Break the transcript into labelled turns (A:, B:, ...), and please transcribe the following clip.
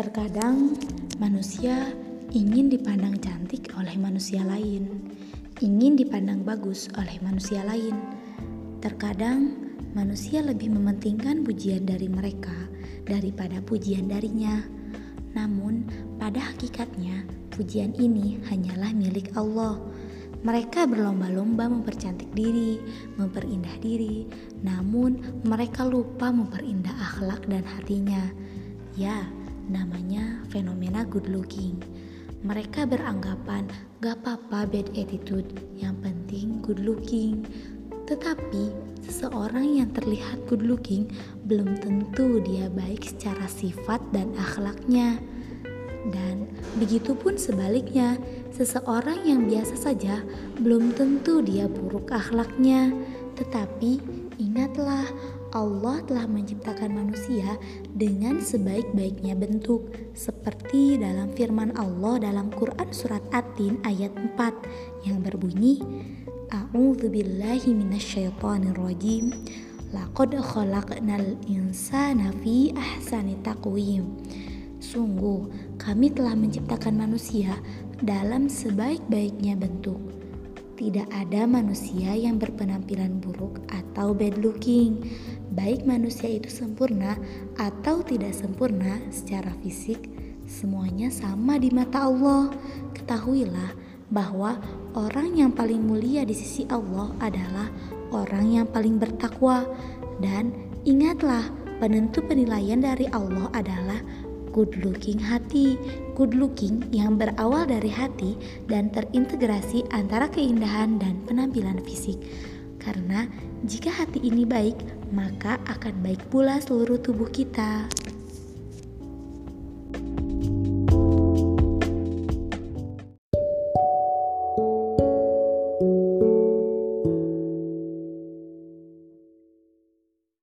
A: Terkadang manusia ingin dipandang cantik oleh manusia lain, ingin dipandang bagus oleh manusia lain. Terkadang manusia lebih mementingkan pujian dari mereka daripada pujian darinya. Namun, pada hakikatnya, pujian ini hanyalah milik Allah. Mereka berlomba-lomba mempercantik diri, memperindah diri, namun mereka lupa memperindah akhlak dan hatinya. Ya, namanya fenomena good looking. Mereka beranggapan gak apa-apa bad attitude, yang penting good looking. Tetapi seseorang yang terlihat good looking belum tentu dia baik secara sifat dan akhlaknya. Dan begitu pun sebaliknya, seseorang yang biasa saja belum tentu dia buruk akhlaknya. Tetapi ingatlah, Allah telah menciptakan manusia dengan sebaik-baiknya bentuk seperti dalam firman Allah dalam Quran surat At-Tin ayat 4 yang berbunyi A'udzu billahi minasyaitonir rajim. Laqad khalaqnal insana fi ahsani taqwim. Sungguh kami telah menciptakan manusia dalam sebaik-baiknya bentuk. Tidak ada manusia yang berpenampilan buruk atau bad looking. Baik manusia itu sempurna atau tidak sempurna secara fisik, semuanya sama di mata Allah. Ketahuilah bahwa orang yang paling mulia di sisi Allah adalah orang yang paling bertakwa dan ingatlah penentu penilaian dari Allah adalah good looking hati, good looking yang berawal dari hati dan terintegrasi antara keindahan dan penampilan fisik. Karena jika hati ini baik, maka akan baik pula seluruh tubuh kita.